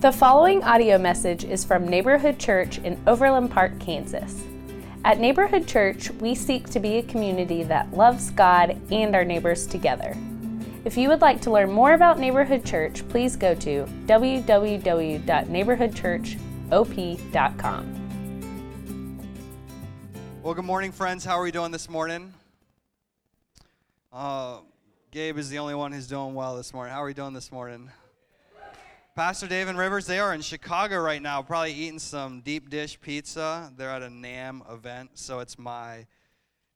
The following audio message is from Neighborhood Church in Overland Park, Kansas. At Neighborhood Church, we seek to be a community that loves God and our neighbors together. If you would like to learn more about Neighborhood Church, please go to www.neighborhoodchurchop.com. Well, good morning, friends. How are we doing this morning? Uh, Gabe is the only one who's doing well this morning. How are we doing this morning? Pastor Dave and Rivers, they are in Chicago right now, probably eating some deep dish pizza. They're at a NAM event, so it's my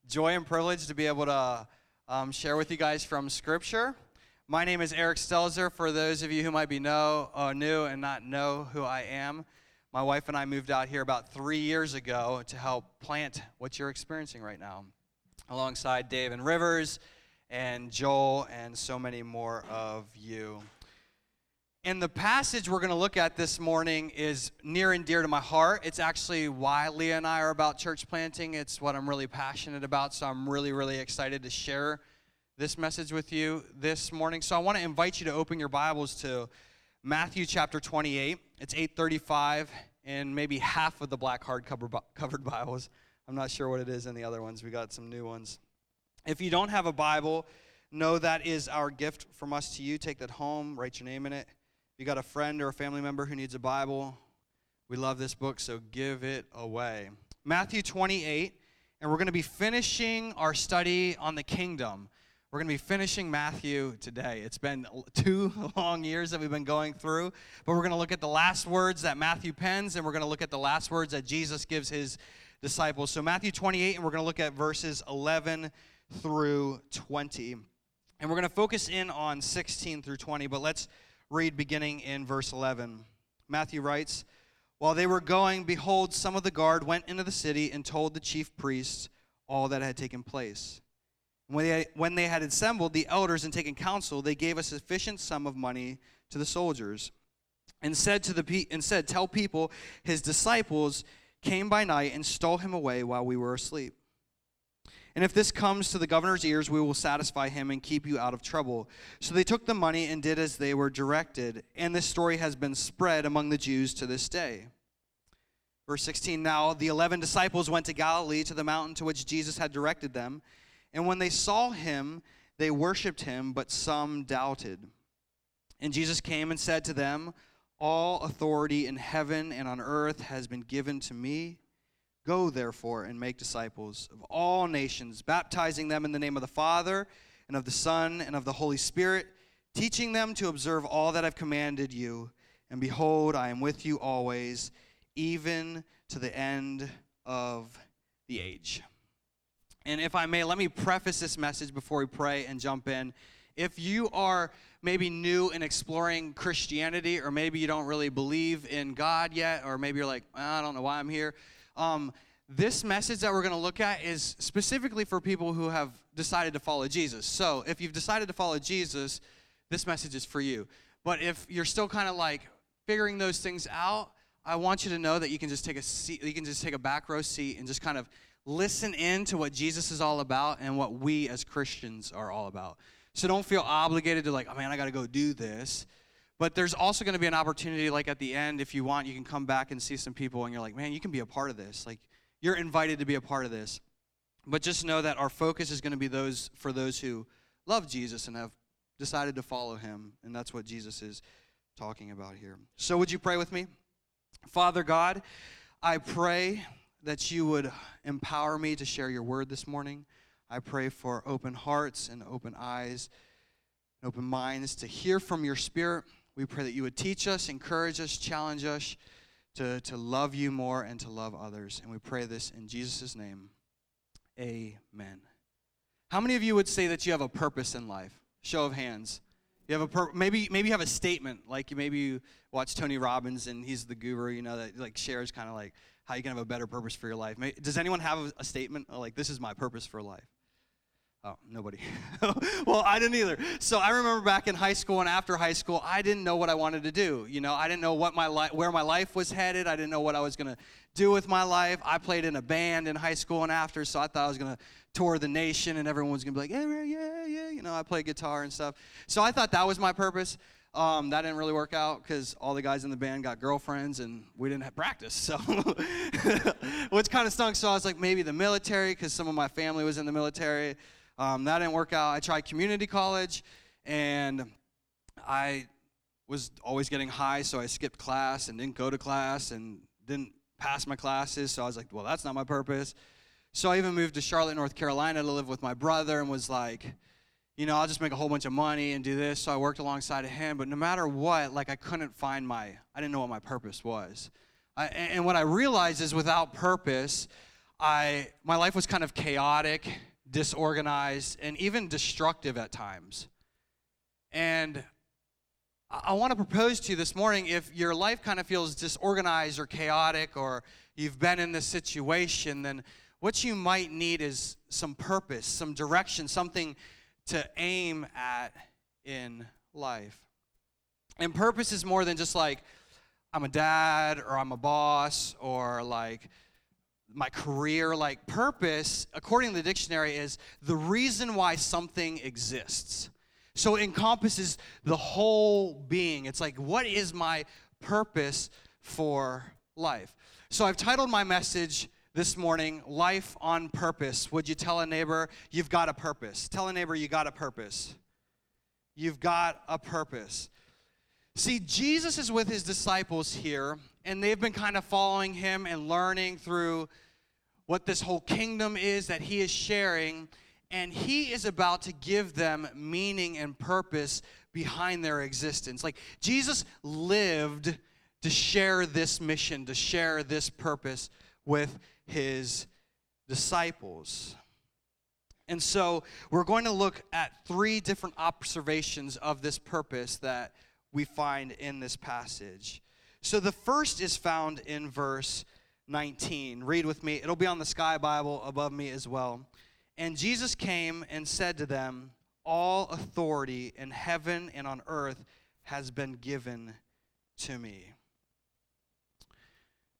joy and privilege to be able to um, share with you guys from Scripture. My name is Eric Stelzer. For those of you who might be know, uh, new and not know who I am, my wife and I moved out here about three years ago to help plant what you're experiencing right now, alongside Dave and Rivers and Joel and so many more of you. And the passage we're going to look at this morning is near and dear to my heart. It's actually why Leah and I are about church planting. It's what I'm really passionate about. So I'm really, really excited to share this message with you this morning. So I want to invite you to open your Bibles to Matthew chapter 28. It's 835 in maybe half of the black hardcover covered Bibles. I'm not sure what it is in the other ones. We got some new ones. If you don't have a Bible, know that is our gift from us to you. Take that home, write your name in it you got a friend or a family member who needs a Bible, we love this book, so give it away. Matthew 28, and we're going to be finishing our study on the kingdom. We're going to be finishing Matthew today. It's been two long years that we've been going through, but we're going to look at the last words that Matthew pens, and we're going to look at the last words that Jesus gives his disciples. So, Matthew 28, and we're going to look at verses 11 through 20. And we're going to focus in on 16 through 20, but let's read beginning in verse 11. Matthew writes, While they were going, behold, some of the guard went into the city and told the chief priests all that had taken place. When they, when they had assembled the elders and taken counsel, they gave a sufficient sum of money to the soldiers and said to the and said, Tell people his disciples came by night and stole him away while we were asleep. And if this comes to the governor's ears, we will satisfy him and keep you out of trouble. So they took the money and did as they were directed. And this story has been spread among the Jews to this day. Verse 16 Now the eleven disciples went to Galilee to the mountain to which Jesus had directed them. And when they saw him, they worshiped him, but some doubted. And Jesus came and said to them, All authority in heaven and on earth has been given to me. Go, therefore, and make disciples of all nations, baptizing them in the name of the Father, and of the Son, and of the Holy Spirit, teaching them to observe all that I've commanded you. And behold, I am with you always, even to the end of the age. And if I may, let me preface this message before we pray and jump in. If you are maybe new in exploring Christianity, or maybe you don't really believe in God yet, or maybe you're like, I don't know why I'm here um, this message that we're going to look at is specifically for people who have decided to follow Jesus. So if you've decided to follow Jesus, this message is for you. But if you're still kind of like figuring those things out, I want you to know that you can just take a seat, you can just take a back row seat and just kind of listen in to what Jesus is all about and what we as Christians are all about. So don't feel obligated to like, oh man, I got to go do this. But there's also going to be an opportunity, like at the end, if you want, you can come back and see some people, and you're like, man, you can be a part of this. Like, you're invited to be a part of this. But just know that our focus is going to be those for those who love Jesus and have decided to follow him. And that's what Jesus is talking about here. So, would you pray with me? Father God, I pray that you would empower me to share your word this morning. I pray for open hearts and open eyes, and open minds to hear from your spirit. We pray that you would teach us, encourage us, challenge us to, to love you more and to love others. And we pray this in Jesus' name. Amen. How many of you would say that you have a purpose in life? Show of hands. You have a pur- maybe maybe you have a statement like maybe you watch Tony Robbins and he's the guru, you know, that like shares kind of like how you can have a better purpose for your life. Does anyone have a statement like this is my purpose for life? Oh, nobody. well, I didn't either. So I remember back in high school and after high school, I didn't know what I wanted to do. You know, I didn't know what my li- where my life was headed. I didn't know what I was going to do with my life. I played in a band in high school and after, so I thought I was going to tour the nation and everyone was going to be like, yeah, yeah, yeah. You know, I play guitar and stuff. So I thought that was my purpose. Um, that didn't really work out because all the guys in the band got girlfriends and we didn't have practice. So, which kind of stunk. So I was like, maybe the military because some of my family was in the military. Um, that didn't work out. I tried community college and I was always getting high, so I skipped class and didn't go to class and didn't pass my classes. So I was like, well, that's not my purpose. So I even moved to Charlotte, North Carolina to live with my brother and was like, you know, I'll just make a whole bunch of money and do this. So I worked alongside of him. But no matter what, like I couldn't find my, I didn't know what my purpose was. I, and what I realized is without purpose, I, my life was kind of chaotic, disorganized, and even destructive at times. And I want to propose to you this morning if your life kind of feels disorganized or chaotic, or you've been in this situation, then what you might need is some purpose, some direction, something to aim at in life. And purpose is more than just like, I'm a dad or I'm a boss or like my career. Like, purpose, according to the dictionary, is the reason why something exists. So it encompasses the whole being. It's like, what is my purpose for life? So I've titled my message, this morning life on purpose. Would you tell a neighbor you've got a purpose? Tell a neighbor you got a purpose. You've got a purpose. See, Jesus is with his disciples here, and they've been kind of following him and learning through what this whole kingdom is that he is sharing, and he is about to give them meaning and purpose behind their existence. Like Jesus lived to share this mission, to share this purpose with his disciples. And so we're going to look at three different observations of this purpose that we find in this passage. So the first is found in verse 19. Read with me. It'll be on the Sky Bible above me as well. And Jesus came and said to them, All authority in heaven and on earth has been given to me.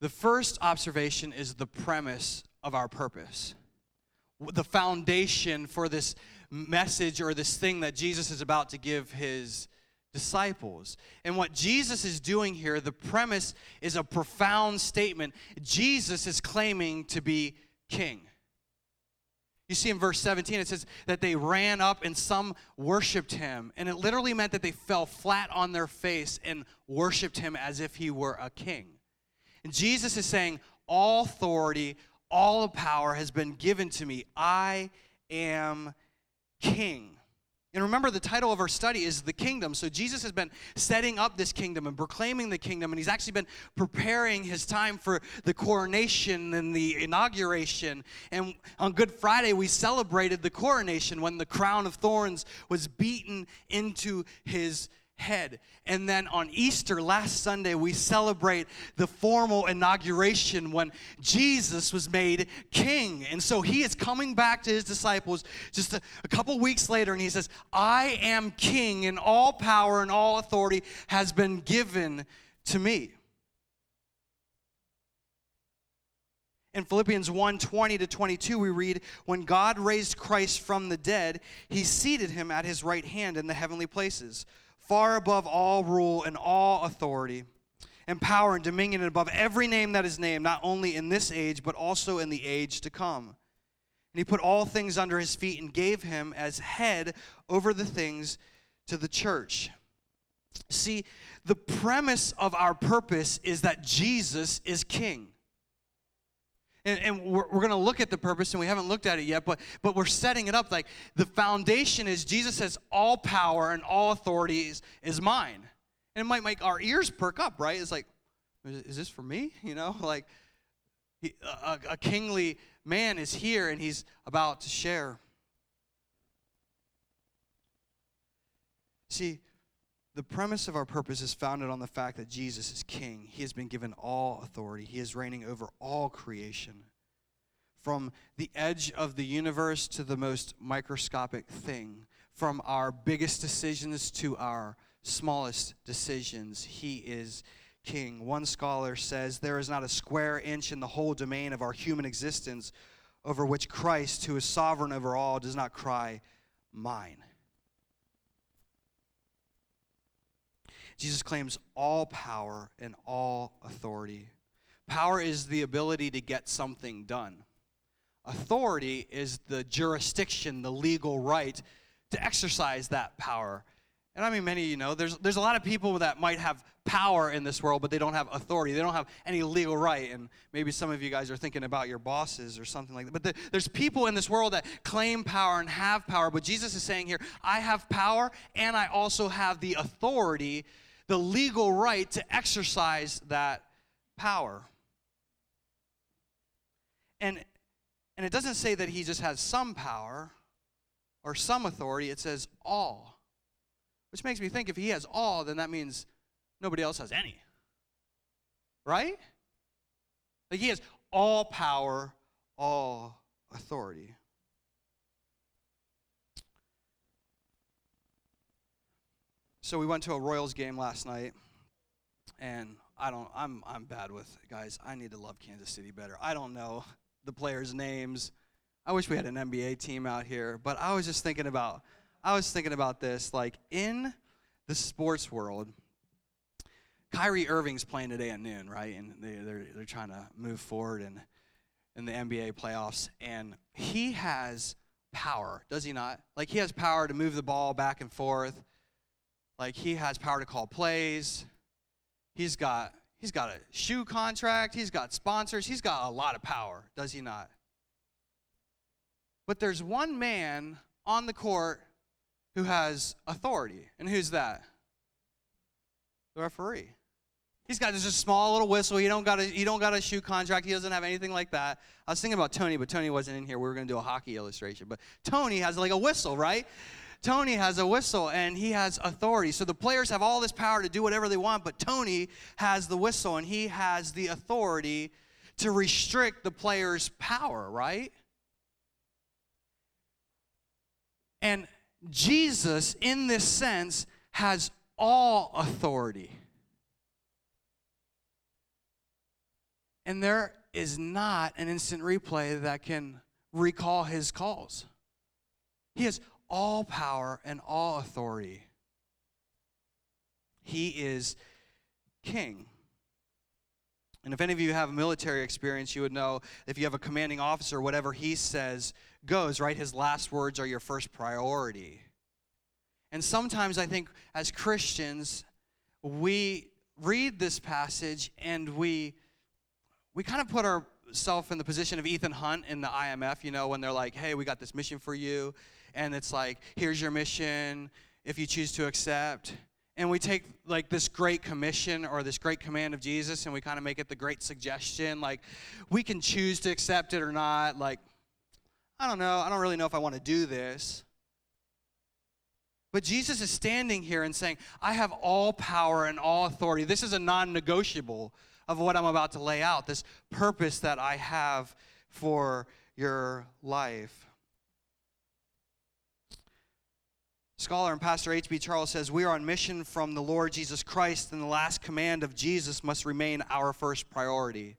The first observation is the premise of our purpose. The foundation for this message or this thing that Jesus is about to give his disciples. And what Jesus is doing here, the premise is a profound statement. Jesus is claiming to be king. You see in verse 17, it says that they ran up and some worshiped him. And it literally meant that they fell flat on their face and worshiped him as if he were a king. And Jesus is saying, All authority, all power has been given to me. I am king. And remember, the title of our study is the kingdom. So Jesus has been setting up this kingdom and proclaiming the kingdom, and he's actually been preparing his time for the coronation and the inauguration. And on Good Friday, we celebrated the coronation when the crown of thorns was beaten into his head. And then on Easter, last Sunday, we celebrate the formal inauguration when Jesus was made king. And so he is coming back to his disciples just a, a couple weeks later, and he says, I am king, and all power and all authority has been given to me. In Philippians 1 20 to 22, we read, When God raised Christ from the dead, he seated him at his right hand in the heavenly places far above all rule and all authority and power and dominion and above every name that is named, not only in this age, but also in the age to come. And he put all things under his feet and gave him as head over the things to the church. See, the premise of our purpose is that Jesus is king. And, and we're, we're going to look at the purpose, and we haven't looked at it yet, but, but we're setting it up like the foundation is Jesus says, All power and all authority is, is mine. And it might make our ears perk up, right? It's like, is this for me? You know, like he, a, a kingly man is here and he's about to share. See, the premise of our purpose is founded on the fact that Jesus is king. He has been given all authority, he is reigning over all creation. From the edge of the universe to the most microscopic thing, from our biggest decisions to our smallest decisions, he is king. One scholar says there is not a square inch in the whole domain of our human existence over which Christ, who is sovereign over all, does not cry, Mine. Jesus claims all power and all authority. Power is the ability to get something done. Authority is the jurisdiction, the legal right to exercise that power. And I mean, many of you know, there's, there's a lot of people that might have power in this world, but they don't have authority. They don't have any legal right. And maybe some of you guys are thinking about your bosses or something like that. But the, there's people in this world that claim power and have power. But Jesus is saying here, I have power and I also have the authority, the legal right to exercise that power. And, and it doesn't say that he just has some power or some authority, it says all. Which makes me think if he has all, then that means nobody else has any. Right? Like he has all power, all authority. So we went to a Royals game last night, and I don't. I'm I'm bad with guys. I need to love Kansas City better. I don't know the players' names. I wish we had an NBA team out here, but I was just thinking about I was thinking about this. Like in the sports world, Kyrie Irving's playing today at noon, right? And they, they're they're trying to move forward in in the NBA playoffs, and he has power, does he not? Like he has power to move the ball back and forth. Like he has power to call plays. He's got he's got a shoe contract. He's got sponsors. He's got a lot of power, does he not? But there's one man on the court who has authority. And who's that? The referee. He's got just a small little whistle. He don't got a he don't got a shoe contract. He doesn't have anything like that. I was thinking about Tony, but Tony wasn't in here. We were going to do a hockey illustration, but Tony has like a whistle, right? Tony has a whistle and he has authority. So the players have all this power to do whatever they want, but Tony has the whistle and he has the authority to restrict the player's power, right? And Jesus, in this sense, has all authority. And there is not an instant replay that can recall his calls. He has all power and all authority. He is king. And if any of you have military experience, you would know if you have a commanding officer, whatever he says goes, right? His last words are your first priority. And sometimes I think as Christians, we read this passage and we we kind of put ourselves in the position of Ethan Hunt in the IMF, you know, when they're like, "Hey, we got this mission for you." And it's like, "Here's your mission if you choose to accept." And we take like this great commission or this great command of Jesus and we kind of make it the great suggestion like we can choose to accept it or not like I don't know. I don't really know if I want to do this. But Jesus is standing here and saying, I have all power and all authority. This is a non negotiable of what I'm about to lay out, this purpose that I have for your life. Scholar and Pastor H.B. Charles says, We are on mission from the Lord Jesus Christ, and the last command of Jesus must remain our first priority.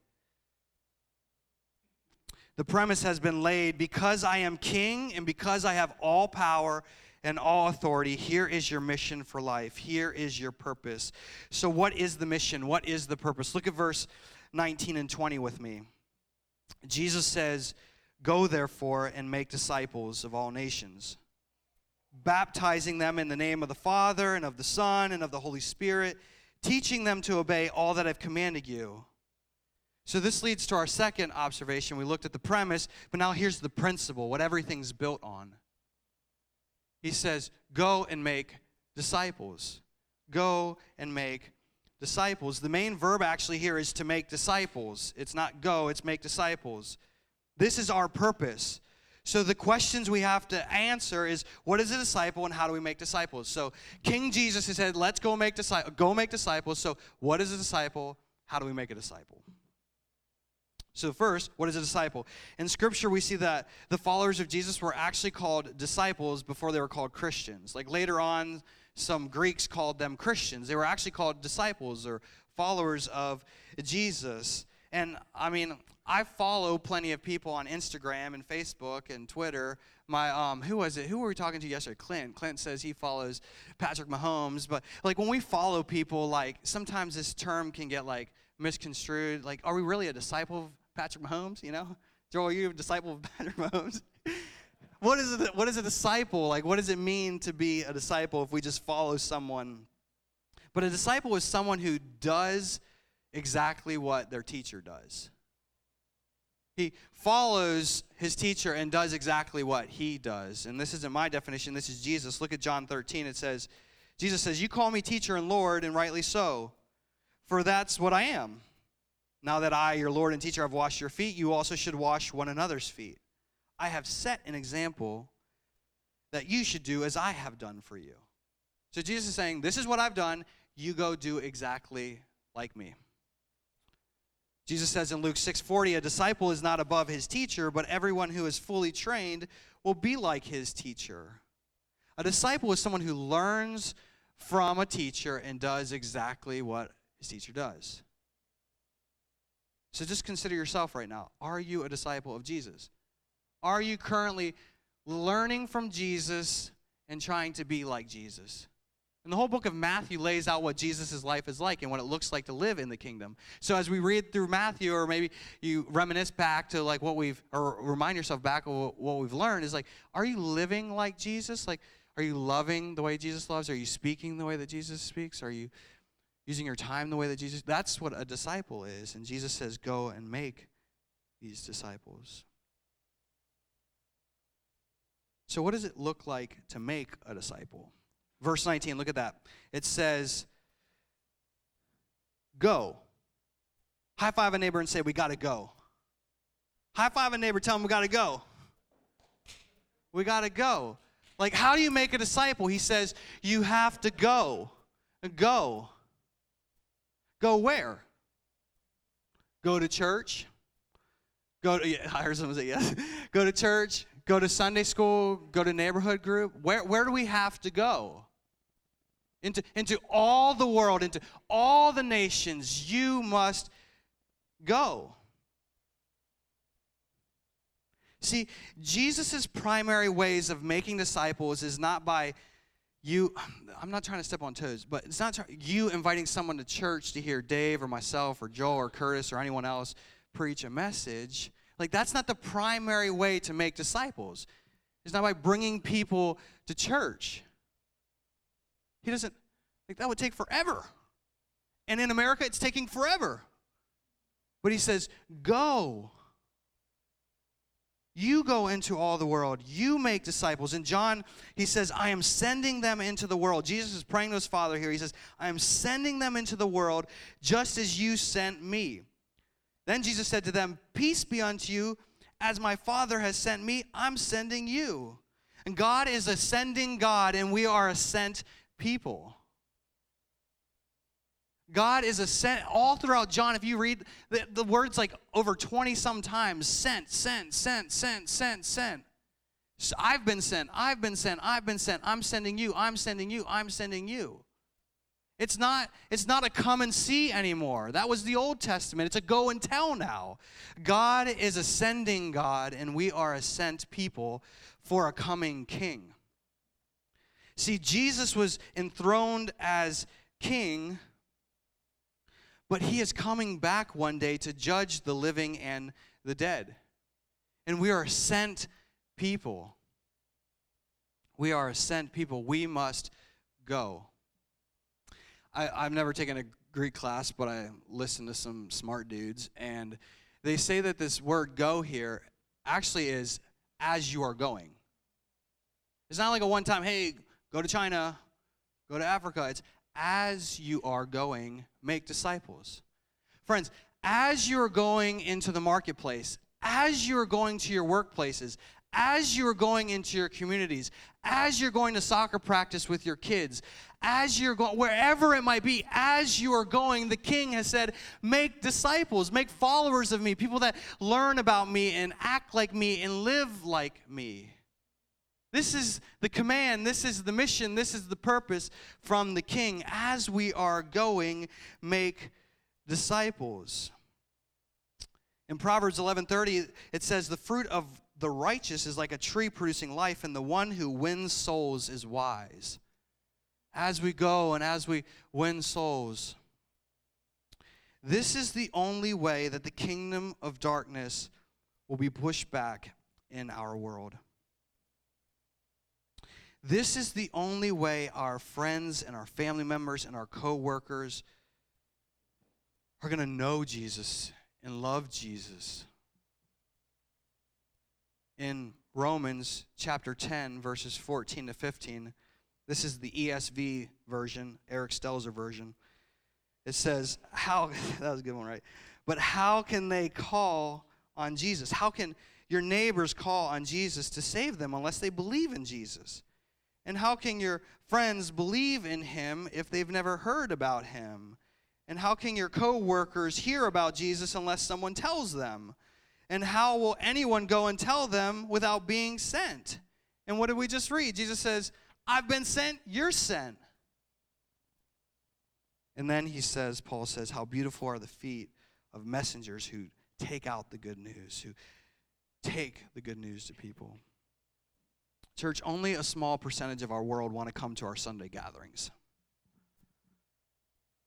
The premise has been laid because I am king and because I have all power and all authority, here is your mission for life. Here is your purpose. So, what is the mission? What is the purpose? Look at verse 19 and 20 with me. Jesus says, Go therefore and make disciples of all nations, baptizing them in the name of the Father and of the Son and of the Holy Spirit, teaching them to obey all that I've commanded you. So, this leads to our second observation. We looked at the premise, but now here's the principle what everything's built on. He says, Go and make disciples. Go and make disciples. The main verb actually here is to make disciples. It's not go, it's make disciples. This is our purpose. So the questions we have to answer is what is a disciple and how do we make disciples? So King Jesus has said, let's go make disciples, go make disciples. So what is a disciple? How do we make a disciple? So, first, what is a disciple? In Scripture, we see that the followers of Jesus were actually called disciples before they were called Christians. Like later on, some Greeks called them Christians. They were actually called disciples or followers of Jesus. And I mean, I follow plenty of people on Instagram and Facebook and Twitter. My um who was it? Who were we talking to yesterday? Clint. Clint says he follows patrick mahomes but like when we follow people like sometimes this term can get like misconstrued. Like are we really a disciple of patrick mahomes you know? Joel are you a disciple of patrick mahomes? What is it what is a disciple? Like what does it mean to be a disciple if we just follow someone? But a disciple is someone who does exactly what their teacher does he follows his teacher and does exactly what he does. And this isn't my definition, this is Jesus. Look at John 13. It says, Jesus says, You call me teacher and Lord, and rightly so, for that's what I am. Now that I, your Lord and teacher, have washed your feet, you also should wash one another's feet. I have set an example that you should do as I have done for you. So Jesus is saying, This is what I've done. You go do exactly like me. Jesus says in Luke 6:40, a disciple is not above his teacher, but everyone who is fully trained will be like his teacher. A disciple is someone who learns from a teacher and does exactly what his teacher does. So just consider yourself right now. Are you a disciple of Jesus? Are you currently learning from Jesus and trying to be like Jesus? And the whole book of Matthew lays out what Jesus' life is like and what it looks like to live in the kingdom. So as we read through Matthew, or maybe you reminisce back to like what we've, or remind yourself back of what we've learned, is like, are you living like Jesus? Like, are you loving the way Jesus loves? Are you speaking the way that Jesus speaks? Are you using your time the way that Jesus? That's what a disciple is. And Jesus says, go and make these disciples. So, what does it look like to make a disciple? Verse 19, look at that. It says, Go. High five a neighbor and say, We got to go. High five a neighbor, tell him we got to go. We got to go. Like, how do you make a disciple? He says, You have to go. Go. Go where? Go to church. Go to, yeah, I heard someone say yes. go to church, go to Sunday school, go to neighborhood group. Where, where do we have to go? into, into all the world, into all the nations, you must go. See, Jesus' primary ways of making disciples is not by you, I'm not trying to step on toes, but it's not you inviting someone to church to hear Dave or myself or Joel or Curtis or anyone else preach a message. Like, that's not the primary way to make disciples. It's not by bringing people to church. He doesn't, like, that would take forever. And in America, it's taking forever. But he says, Go. You go into all the world. You make disciples. And John, he says, I am sending them into the world. Jesus is praying to his Father here. He says, I am sending them into the world just as you sent me. Then Jesus said to them, Peace be unto you. As my Father has sent me, I'm sending you. And God is a sending God, and we are a sent people. God is a sent all throughout John. If you read the, the words like over 20 sometimes sent, sent, sent, sent, sent, sent. So I've been sent, I've been sent, I've been sent, I'm sending you, I'm sending you, I'm sending you. It's not, it's not a come and see anymore. That was the Old Testament. It's a go and tell now. God is ascending God, and we are a sent people for a coming king. See, Jesus was enthroned as king, but he is coming back one day to judge the living and the dead. And we are sent people. We are sent people. We must go. I, I've never taken a Greek class, but I listened to some smart dudes, and they say that this word go here actually is as you are going. It's not like a one time, hey, go to China, go to Africa. It's as you are going, make disciples. Friends, as you're going into the marketplace, as you're going to your workplaces, as you're going into your communities, as you're going to soccer practice with your kids, as you're going, wherever it might be, as you are going, the king has said, make disciples, make followers of me, people that learn about me and act like me and live like me. This is the command, this is the mission, this is the purpose from the king. As we are going, make disciples. In Proverbs 11:30 it says the fruit of the righteous is like a tree producing life, and the one who wins souls is wise. As we go and as we win souls, this is the only way that the kingdom of darkness will be pushed back in our world. This is the only way our friends and our family members and our co-workers are going to know Jesus and love Jesus. In Romans chapter 10 verses 14 to 15, this is the ESV version, Eric Stelzer version. It says, how that was a good one, right? But how can they call on Jesus? How can your neighbors call on Jesus to save them unless they believe in Jesus? And how can your friends believe in him if they've never heard about him? And how can your coworkers hear about Jesus unless someone tells them? And how will anyone go and tell them without being sent? And what did we just read? Jesus says, I've been sent, you're sent. And then he says, Paul says, How beautiful are the feet of messengers who take out the good news, who take the good news to people. Church, only a small percentage of our world want to come to our Sunday gatherings.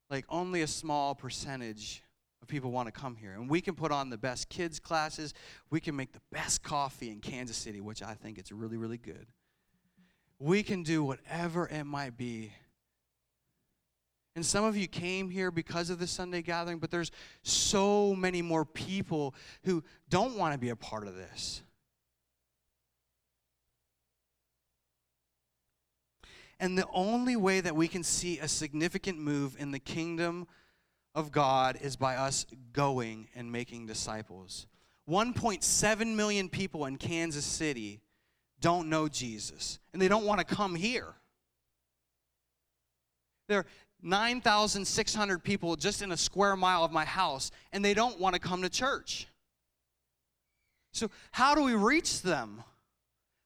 Like, only a small percentage of people want to come here. And we can put on the best kids' classes. We can make the best coffee in Kansas City, which I think it's really, really good. We can do whatever it might be. And some of you came here because of the Sunday gathering, but there's so many more people who don't want to be a part of this. And the only way that we can see a significant move in the kingdom of God is by us going and making disciples. 1.7 million people in Kansas City don't know Jesus, and they don't want to come here. There are 9,600 people just in a square mile of my house, and they don't want to come to church. So, how do we reach them?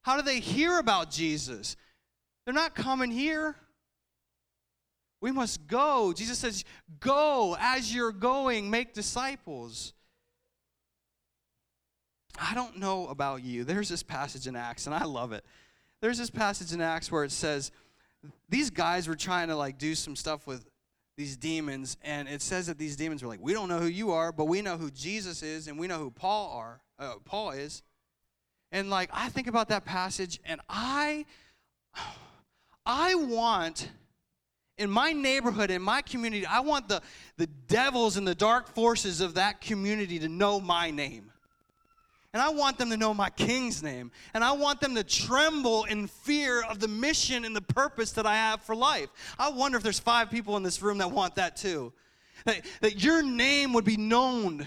How do they hear about Jesus? They're not coming here. We must go. Jesus says, Go as you're going, make disciples. I don't know about you. There's this passage in Acts, and I love it. There's this passage in Acts where it says, these guys were trying to like do some stuff with these demons, and it says that these demons were like, "We don't know who you are, but we know who Jesus is, and we know who Paul are. Uh, Paul is." And like I think about that passage, and I I want in my neighborhood, in my community, I want the, the devils and the dark forces of that community to know my name. And I want them to know my king's name. And I want them to tremble in fear of the mission and the purpose that I have for life. I wonder if there's five people in this room that want that too. That, that your name would be known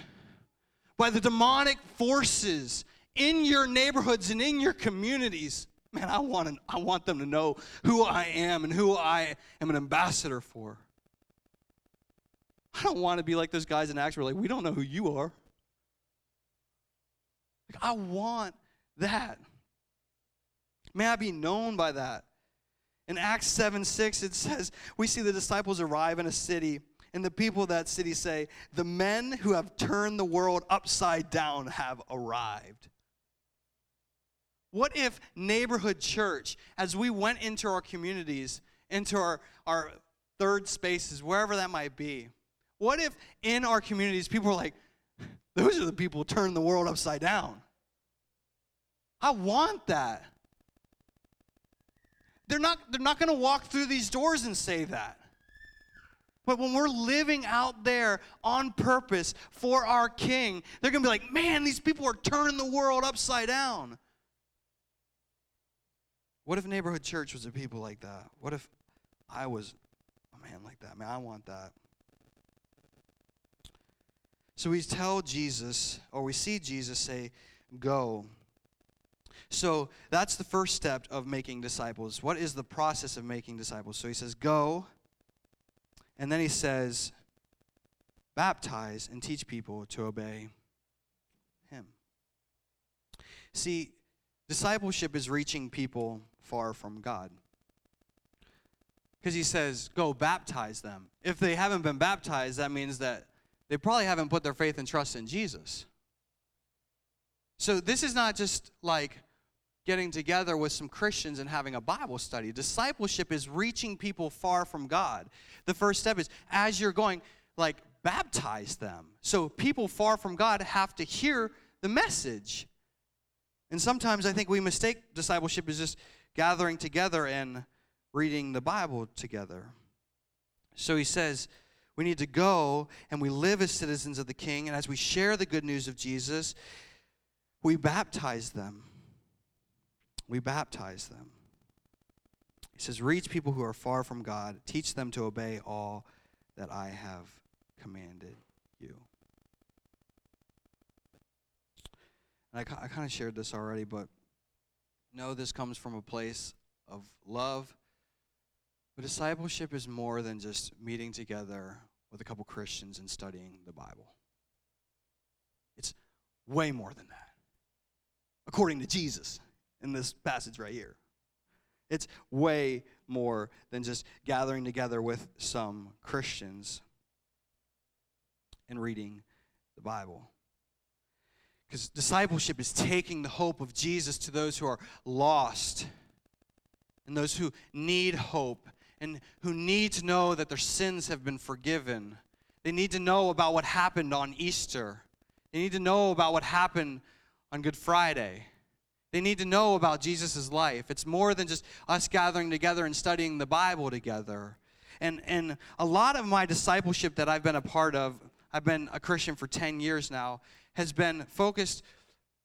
by the demonic forces in your neighborhoods and in your communities man, I want, I want them to know who I am and who I am an ambassador for. I don't want to be like those guys in Acts where like, we don't know who you are. Like, I want that. May I be known by that. In Acts 7 6, it says, We see the disciples arrive in a city, and the people of that city say, The men who have turned the world upside down have arrived. What if neighborhood church, as we went into our communities, into our, our third spaces, wherever that might be, what if in our communities people were like, those are the people who turn the world upside down? I want that. They're not, they're not going to walk through these doors and say that. But when we're living out there on purpose for our King, they're going to be like, man, these people are turning the world upside down. What if neighborhood church was a people like that? What if I was a man like that? Man, I want that. So we tell Jesus, or we see Jesus say, Go. So that's the first step of making disciples. What is the process of making disciples? So he says, Go. And then he says, Baptize and teach people to obey him. See, discipleship is reaching people far from God. Because he says, go baptize them. If they haven't been baptized, that means that they probably haven't put their faith and trust in Jesus. So this is not just like getting together with some Christians and having a Bible study. Discipleship is reaching people far from God. The first step is as you're going, like, baptize them. So people far from God have to hear the message. And sometimes I think we mistake discipleship as just gathering together and reading the Bible together. So he says, we need to go and we live as citizens of the King. And as we share the good news of Jesus, we baptize them. We baptize them. He says, Reach people who are far from God, teach them to obey all that I have commanded you. And I, I kind of shared this already, but know this comes from a place of love. But discipleship is more than just meeting together with a couple Christians and studying the Bible. It's way more than that, according to Jesus in this passage right here. It's way more than just gathering together with some Christians and reading the Bible. Because discipleship is taking the hope of Jesus to those who are lost and those who need hope and who need to know that their sins have been forgiven. They need to know about what happened on Easter. They need to know about what happened on Good Friday. They need to know about Jesus' life. It's more than just us gathering together and studying the Bible together. And, and a lot of my discipleship that I've been a part of, I've been a Christian for 10 years now, has been focused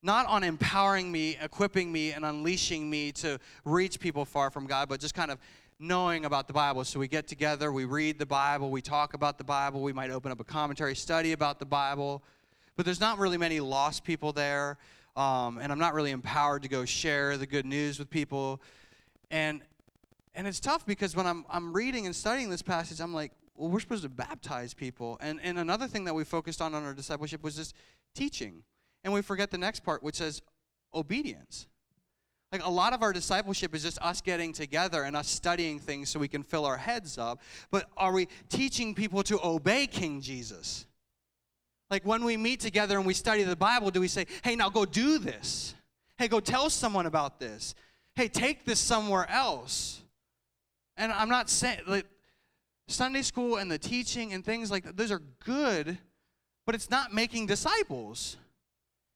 not on empowering me, equipping me, and unleashing me to reach people far from God, but just kind of knowing about the Bible. So we get together, we read the Bible, we talk about the Bible, we might open up a commentary study about the Bible. But there's not really many lost people there, um, and I'm not really empowered to go share the good news with people. And and it's tough because when I'm I'm reading and studying this passage, I'm like, well, we're supposed to baptize people. And and another thing that we focused on on our discipleship was just teaching. And we forget the next part, which says obedience. Like a lot of our discipleship is just us getting together and us studying things so we can fill our heads up. But are we teaching people to obey King Jesus? Like when we meet together and we study the Bible, do we say, hey, now go do this? Hey, go tell someone about this. Hey, take this somewhere else. And I'm not saying, like, Sunday school and the teaching and things like that, those are good, but it's not making disciples.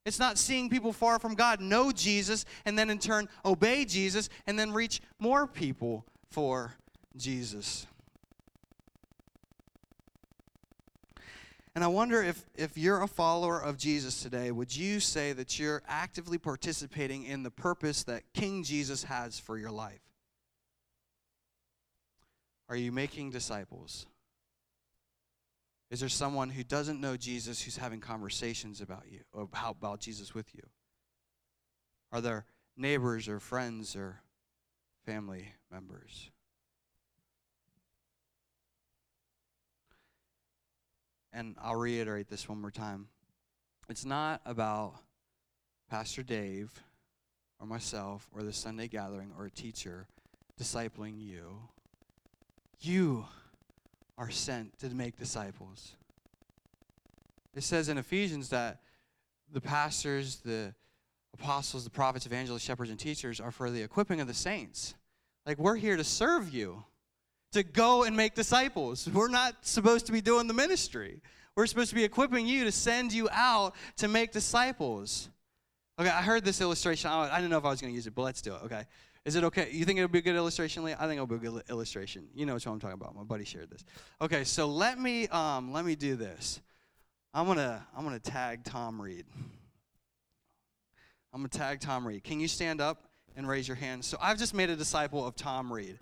It's not seeing people far from God know Jesus and then in turn obey Jesus and then reach more people for Jesus. And I wonder if, if you're a follower of Jesus today, would you say that you're actively participating in the purpose that King Jesus has for your life? Are you making disciples? Is there someone who doesn't know Jesus who's having conversations about you, or about, about Jesus with you? Are there neighbors or friends or family members? And I'll reiterate this one more time. It's not about Pastor Dave or myself or the Sunday gathering or a teacher discipling you. You are sent to make disciples. It says in Ephesians that the pastors, the apostles, the prophets, evangelists, shepherds, and teachers are for the equipping of the saints. Like, we're here to serve you, to go and make disciples. We're not supposed to be doing the ministry. We're supposed to be equipping you to send you out to make disciples. Okay, I heard this illustration. I didn't know if I was going to use it, but let's do it, okay? Is it okay? You think it'll be a good illustration, Lee? I think it'll be a good illustration. You know what I'm talking about. My buddy shared this. Okay, so let me um, let me do this. I'm gonna I'm gonna tag Tom Reed. I'm gonna tag Tom Reed. Can you stand up and raise your hand? So I've just made a disciple of Tom Reed.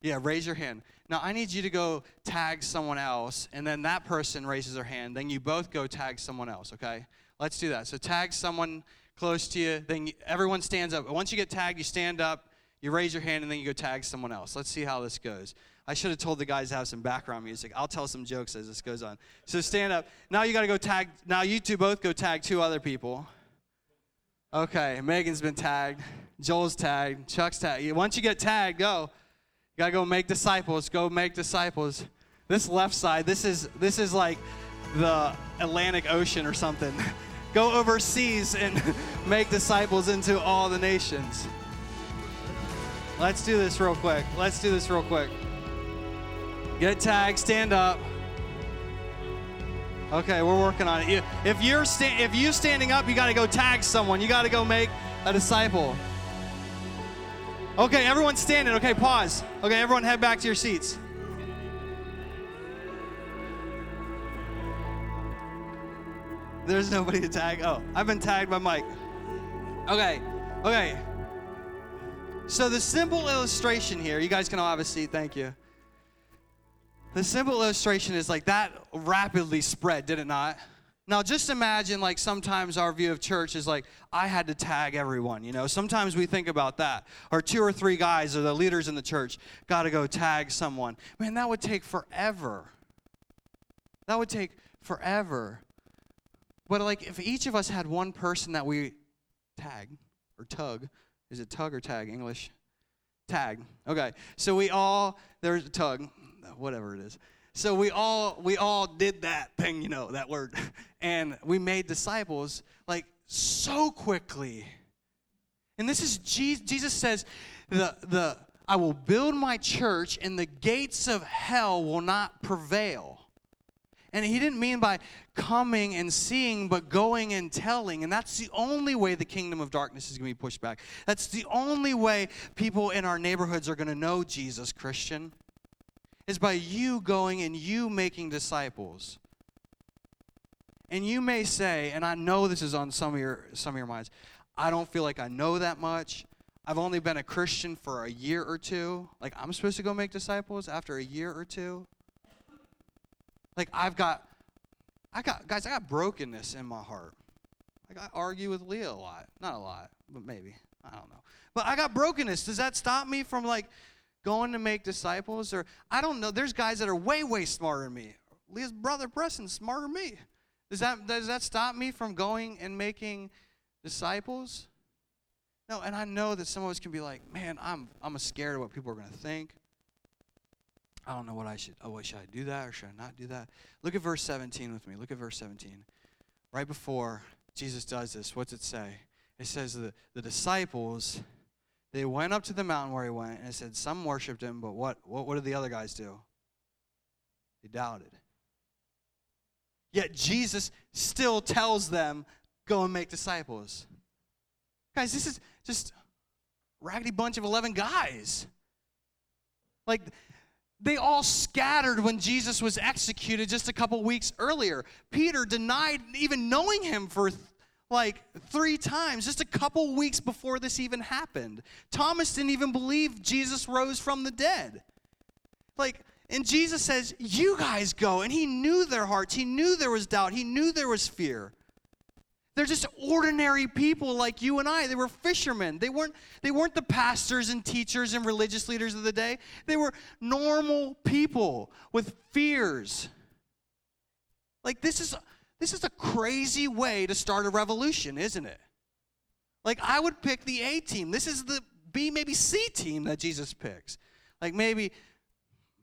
Yeah, raise your hand. Now I need you to go tag someone else, and then that person raises their hand. Then you both go tag someone else. Okay? Let's do that. So tag someone close to you. Then everyone stands up. Once you get tagged, you stand up you raise your hand and then you go tag someone else. Let's see how this goes. I should have told the guys to have some background music. I'll tell some jokes as this goes on. So stand up. Now you got to go tag. Now you two both go tag two other people. Okay, Megan's been tagged. Joel's tagged. Chuck's tagged. Once you get tagged, go. You got to go make disciples. Go make disciples. This left side, this is this is like the Atlantic Ocean or something. go overseas and make disciples into all the nations. Let's do this real quick. Let's do this real quick. Get tagged, stand up. Okay, we're working on it. If you're sta- if you standing up, you got to go tag someone. You got to go make a disciple. Okay, everyone standing. Okay, pause. Okay, everyone head back to your seats. There's nobody to tag. Oh, I've been tagged by Mike. Okay, okay. So the simple illustration here, you guys can all have a seat, thank you. The simple illustration is like that rapidly spread, did it not? Now, just imagine like sometimes our view of church is like, I had to tag everyone, you know? Sometimes we think about that. Or two or three guys or the leaders in the church got to go tag someone. Man, that would take forever. That would take forever. But like if each of us had one person that we tag or tug, is it tug or tag English? Tag. Okay. So we all there's a tug, whatever it is. So we all we all did that thing, you know, that word. And we made disciples like so quickly. And this is Jesus, Jesus says the the I will build my church and the gates of hell will not prevail. And he didn't mean by coming and seeing, but going and telling. And that's the only way the kingdom of darkness is going to be pushed back. That's the only way people in our neighborhoods are going to know Jesus, Christian, is by you going and you making disciples. And you may say, and I know this is on some of your some of your minds, I don't feel like I know that much. I've only been a Christian for a year or two. Like I'm supposed to go make disciples after a year or two. Like I've got, I got guys, I got brokenness in my heart. Like I argue with Leah a lot, not a lot, but maybe I don't know. But I got brokenness. Does that stop me from like going to make disciples? Or I don't know. There's guys that are way way smarter than me. Leah's brother Preston's smarter than me. Does that does that stop me from going and making disciples? No, and I know that some of us can be like, man, I'm I'm scared of what people are to think. I don't know what I should. Oh, should I do that or should I not do that? Look at verse 17 with me. Look at verse 17. Right before Jesus does this, what's it say? It says the, the disciples, they went up to the mountain where he went, and it said some worshipped him, but what, what, what did the other guys do? They doubted. Yet Jesus still tells them, go and make disciples. Guys, this is just raggedy bunch of 11 guys. Like, they all scattered when Jesus was executed just a couple weeks earlier. Peter denied even knowing him for like three times just a couple weeks before this even happened. Thomas didn't even believe Jesus rose from the dead. Like, and Jesus says, You guys go. And he knew their hearts, he knew there was doubt, he knew there was fear. They're just ordinary people like you and I. They were fishermen. They weren't, they weren't the pastors and teachers and religious leaders of the day. They were normal people with fears. Like this is this is a crazy way to start a revolution, isn't it? Like I would pick the A team. This is the B, maybe C team that Jesus picks. Like maybe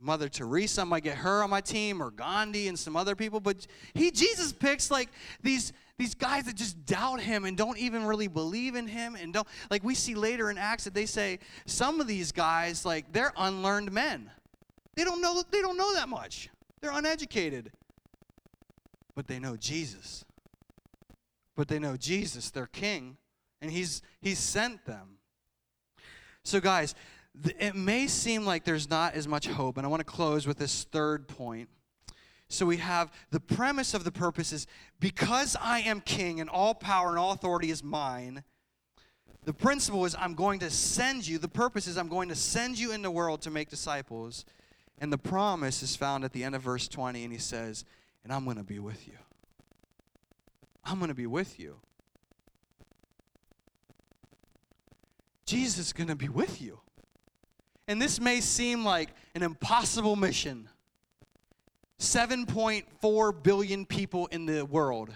Mother Teresa, I might get her on my team, or Gandhi and some other people, but he Jesus picks like these these guys that just doubt him and don't even really believe in him and don't like we see later in acts that they say some of these guys like they're unlearned men. They don't know they don't know that much. They're uneducated. But they know jesus. But they know jesus their king and he's he's sent them. So guys it may seem like there's not as much hope and i want to close with this third point so we have the premise of the purpose is because I am king and all power and all authority is mine. The principle is I'm going to send you. The purpose is I'm going to send you in the world to make disciples. And the promise is found at the end of verse 20, and he says, And I'm going to be with you. I'm going to be with you. Jesus is going to be with you. And this may seem like an impossible mission. 7.4 billion people in the world.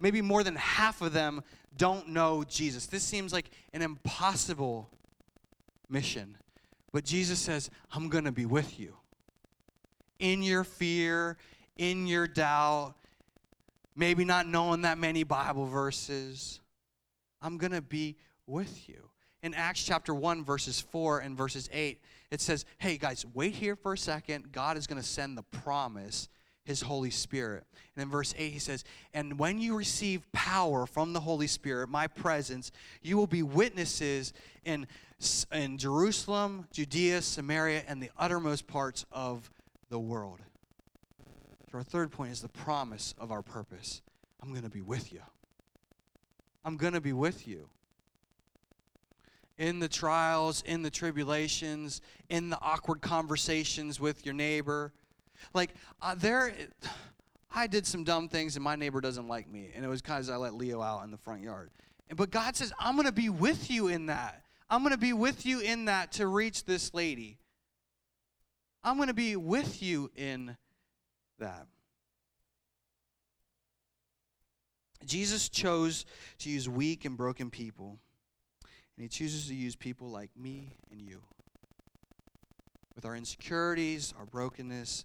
Maybe more than half of them don't know Jesus. This seems like an impossible mission. But Jesus says, I'm going to be with you. In your fear, in your doubt, maybe not knowing that many Bible verses. I'm going to be with you. In Acts chapter 1, verses 4 and verses 8, it says, Hey guys, wait here for a second. God is going to send the promise, His Holy Spirit. And in verse 8, he says, And when you receive power from the Holy Spirit, my presence, you will be witnesses in, in Jerusalem, Judea, Samaria, and the uttermost parts of the world. So our third point is the promise of our purpose. I'm going to be with you. I'm going to be with you. In the trials, in the tribulations, in the awkward conversations with your neighbor. Like, uh, there, I did some dumb things and my neighbor doesn't like me. And it was because I let Leo out in the front yard. But God says, I'm going to be with you in that. I'm going to be with you in that to reach this lady. I'm going to be with you in that. Jesus chose to use weak and broken people, and he chooses to use people like me and you. With our insecurities, our brokenness,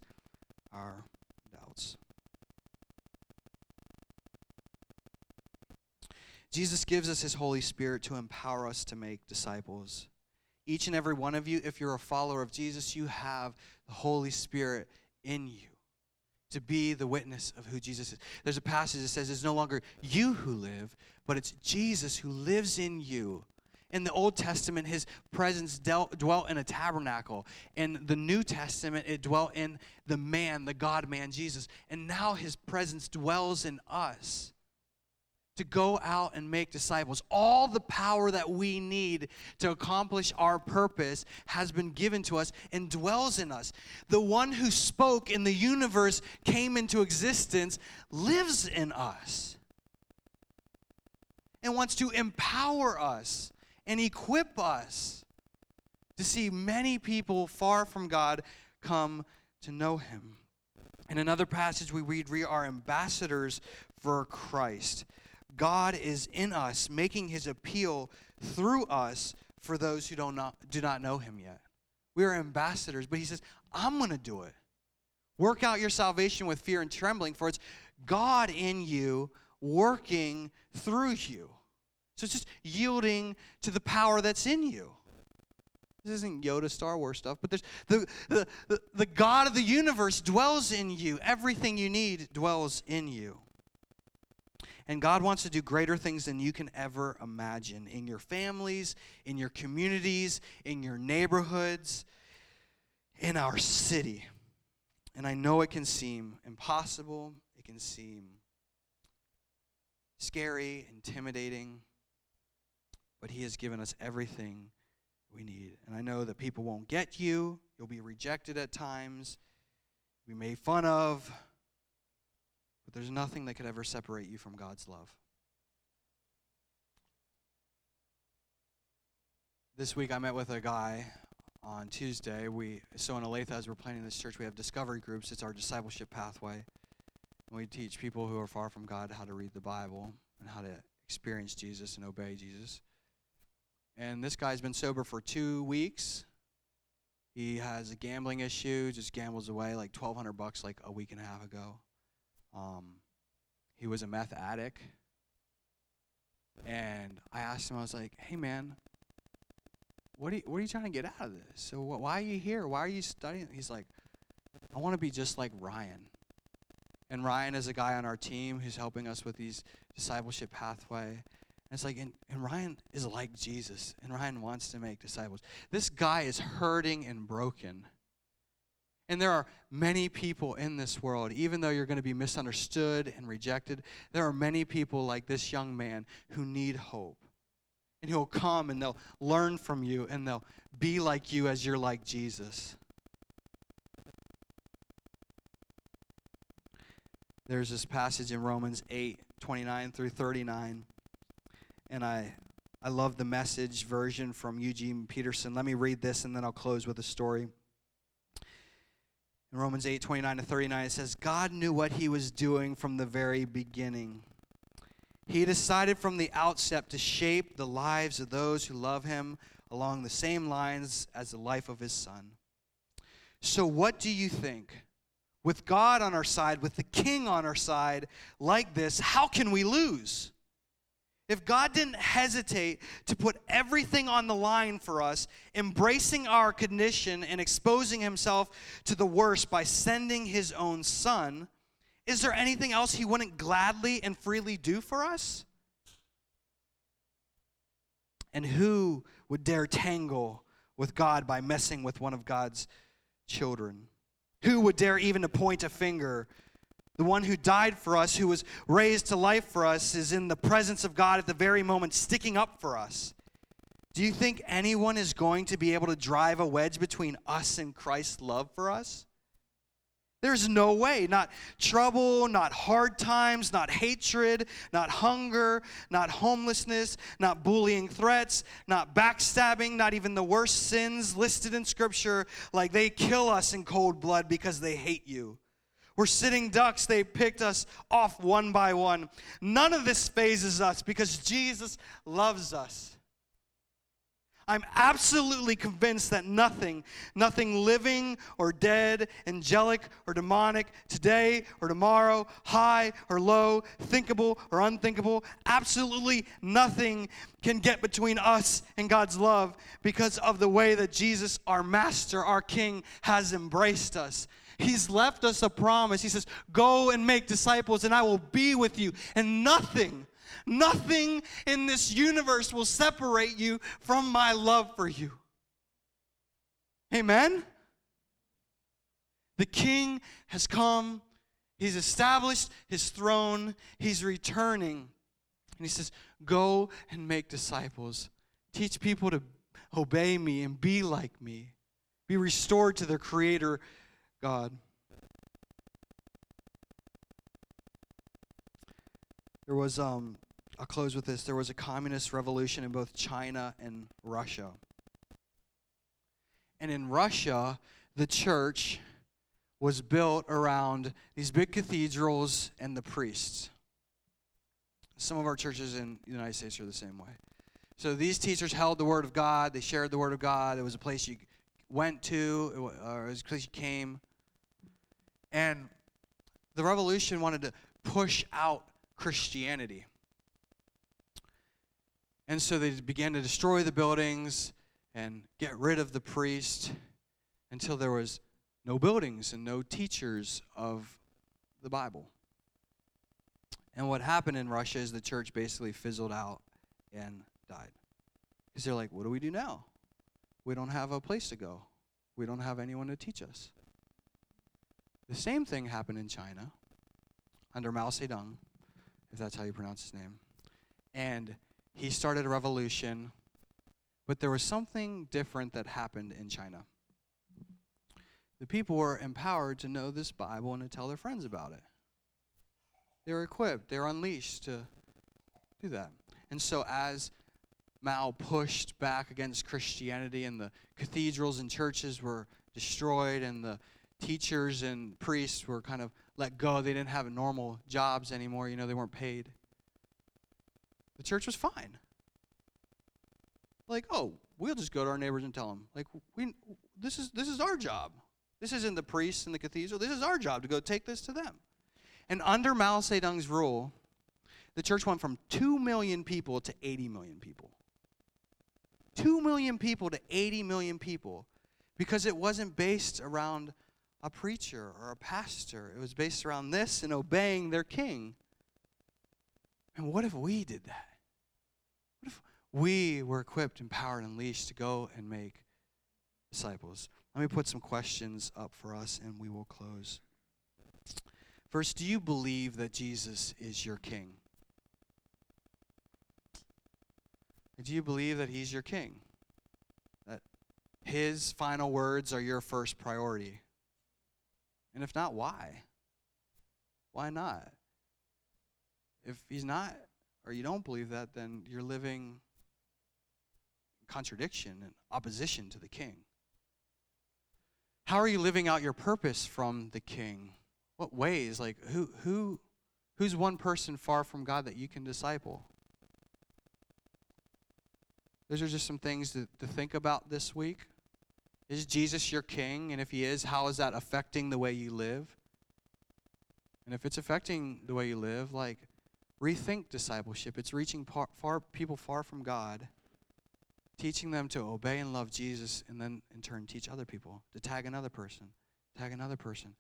our doubts. Jesus gives us his Holy Spirit to empower us to make disciples. Each and every one of you, if you're a follower of Jesus, you have the Holy Spirit in you to be the witness of who Jesus is. There's a passage that says it's no longer you who live, but it's Jesus who lives in you. In the Old Testament, his presence dealt, dwelt in a tabernacle. In the New Testament, it dwelt in the man, the God man, Jesus. And now his presence dwells in us to go out and make disciples. All the power that we need to accomplish our purpose has been given to us and dwells in us. The one who spoke in the universe came into existence, lives in us, and wants to empower us and equip us to see many people far from God come to know Him. In another passage, we read, We are ambassadors for Christ. God is in us, making his appeal through us for those who don't not, do not know him yet. We are ambassadors, but he says, I'm going to do it. Work out your salvation with fear and trembling, for it's God in you working through you. So it's just yielding to the power that's in you. This isn't Yoda Star Wars stuff, but there's the, the, the, the God of the universe dwells in you. Everything you need dwells in you. And God wants to do greater things than you can ever imagine in your families, in your communities, in your neighborhoods, in our city. And I know it can seem impossible, it can seem scary, intimidating, but He has given us everything we need. And I know that people won't get you, you'll be rejected at times, be made fun of but there's nothing that could ever separate you from God's love. This week I met with a guy on Tuesday. We so in Olathe as we're planning this church, we have discovery groups. It's our discipleship pathway. And we teach people who are far from God how to read the Bible and how to experience Jesus and obey Jesus. And this guy's been sober for two weeks. He has a gambling issue, just gambles away like twelve hundred bucks like a week and a half ago. Um, he was a meth addict. And I asked him, I was like, hey, man, what are you, what are you trying to get out of this? So wh- why are you here? Why are you studying? He's like, I want to be just like Ryan. And Ryan is a guy on our team who's helping us with these discipleship pathway. It's like, and, and Ryan is like Jesus, and Ryan wants to make disciples. This guy is hurting and broken. And there are many people in this world, even though you're going to be misunderstood and rejected, there are many people like this young man who need hope. And he'll come and they'll learn from you and they'll be like you as you're like Jesus. There's this passage in Romans 8 29 through 39. And I, I love the message version from Eugene Peterson. Let me read this and then I'll close with a story. In Romans 8 29 to 39, it says, God knew what he was doing from the very beginning. He decided from the outset to shape the lives of those who love him along the same lines as the life of his son. So, what do you think? with God on our side, with the King on our side, like this, how can we lose? If God didn't hesitate to put everything on the line for us, embracing our condition and exposing himself to the worst by sending his own son, is there anything else he wouldn't gladly and freely do for us? And who would dare tangle with God by messing with one of God's children? Who would dare even to point a finger? The one who died for us, who was raised to life for us, is in the presence of God at the very moment, sticking up for us. Do you think anyone is going to be able to drive a wedge between us and Christ's love for us? There's no way. Not trouble, not hard times, not hatred, not hunger, not homelessness, not bullying threats, not backstabbing, not even the worst sins listed in Scripture, like they kill us in cold blood because they hate you. We're sitting ducks, they picked us off one by one. None of this fazes us because Jesus loves us. I'm absolutely convinced that nothing, nothing living or dead, angelic or demonic, today or tomorrow, high or low, thinkable or unthinkable, absolutely nothing can get between us and God's love because of the way that Jesus, our Master, our King, has embraced us. He's left us a promise. He says, Go and make disciples, and I will be with you. And nothing, Nothing in this universe will separate you from my love for you. Amen? The king has come, he's established his throne, he's returning. And he says, Go and make disciples. Teach people to obey me and be like me, be restored to their Creator God. There was um, I'll close with this. There was a communist revolution in both China and Russia. And in Russia, the church was built around these big cathedrals and the priests. Some of our churches in the United States are the same way. So these teachers held the Word of God, they shared the Word of God. It was a place you went to, it was a place you came. And the revolution wanted to push out Christianity. And so they began to destroy the buildings and get rid of the priest until there was no buildings and no teachers of the Bible. And what happened in Russia is the church basically fizzled out and died. Because they're like, what do we do now? We don't have a place to go, we don't have anyone to teach us. The same thing happened in China under Mao Zedong, if that's how you pronounce his name. And he started a revolution, but there was something different that happened in China. The people were empowered to know this Bible and to tell their friends about it. They were equipped, they were unleashed to do that. And so, as Mao pushed back against Christianity and the cathedrals and churches were destroyed and the teachers and priests were kind of let go. They didn't have normal jobs anymore, you know, they weren't paid. The church was fine. Like, oh, we'll just go to our neighbors and tell them. Like, we, this is this is our job. This isn't the priests in the cathedral. This is our job to go take this to them. And under Mao Zedong's rule, the church went from 2 million people to 80 million people. 2 million people to 80 million people because it wasn't based around a preacher or a pastor. It was based around this and obeying their king. And what if we did that? What if we were equipped, empowered, and unleashed to go and make disciples? Let me put some questions up for us and we will close. First, do you believe that Jesus is your king? Do you believe that he's your king? That his final words are your first priority? And if not, why? Why not? If he's not, or you don't believe that, then you're living contradiction and opposition to the king. How are you living out your purpose from the king? What ways? Like who who who's one person far from God that you can disciple? Those are just some things to, to think about this week. Is Jesus your king? And if he is, how is that affecting the way you live? And if it's affecting the way you live, like rethink discipleship. It's reaching par, far people far from God, teaching them to obey and love Jesus, and then in turn teach other people to tag another person, tag another person.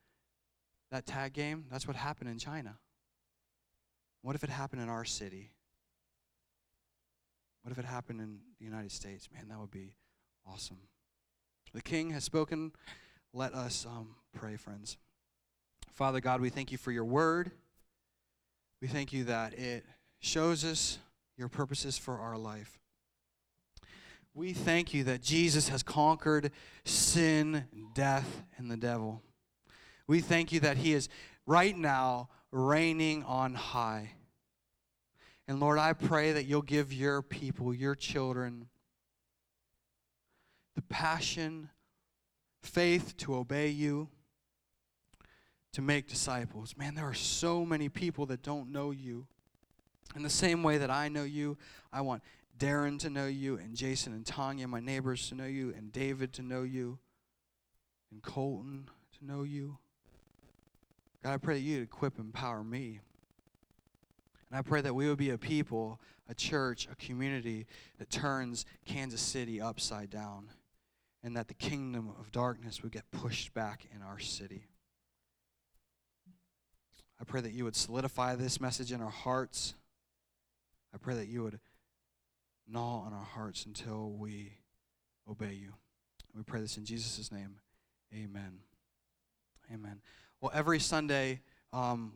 That tag game, that's what happened in China. What if it happened in our city? What if it happened in the United States? Man, that would be awesome. The King has spoken. Let us um, pray, friends. Father God, we thank you for your word. We thank you that it shows us your purposes for our life. We thank you that Jesus has conquered sin, death, and the devil. We thank you that he is right now reigning on high. And Lord, I pray that you'll give your people, your children, the passion, faith to obey you to make disciples. Man, there are so many people that don't know you. In the same way that I know you, I want Darren to know you, and Jason and Tanya, my neighbors, to know you, and David to know you, and Colton to know you. God, I pray that you equip and empower me. And I pray that we would be a people, a church, a community that turns Kansas City upside down, and that the kingdom of darkness would get pushed back in our city. I pray that you would solidify this message in our hearts. I pray that you would gnaw on our hearts until we obey you. We pray this in Jesus' name. Amen. Amen. Well, every Sunday, um,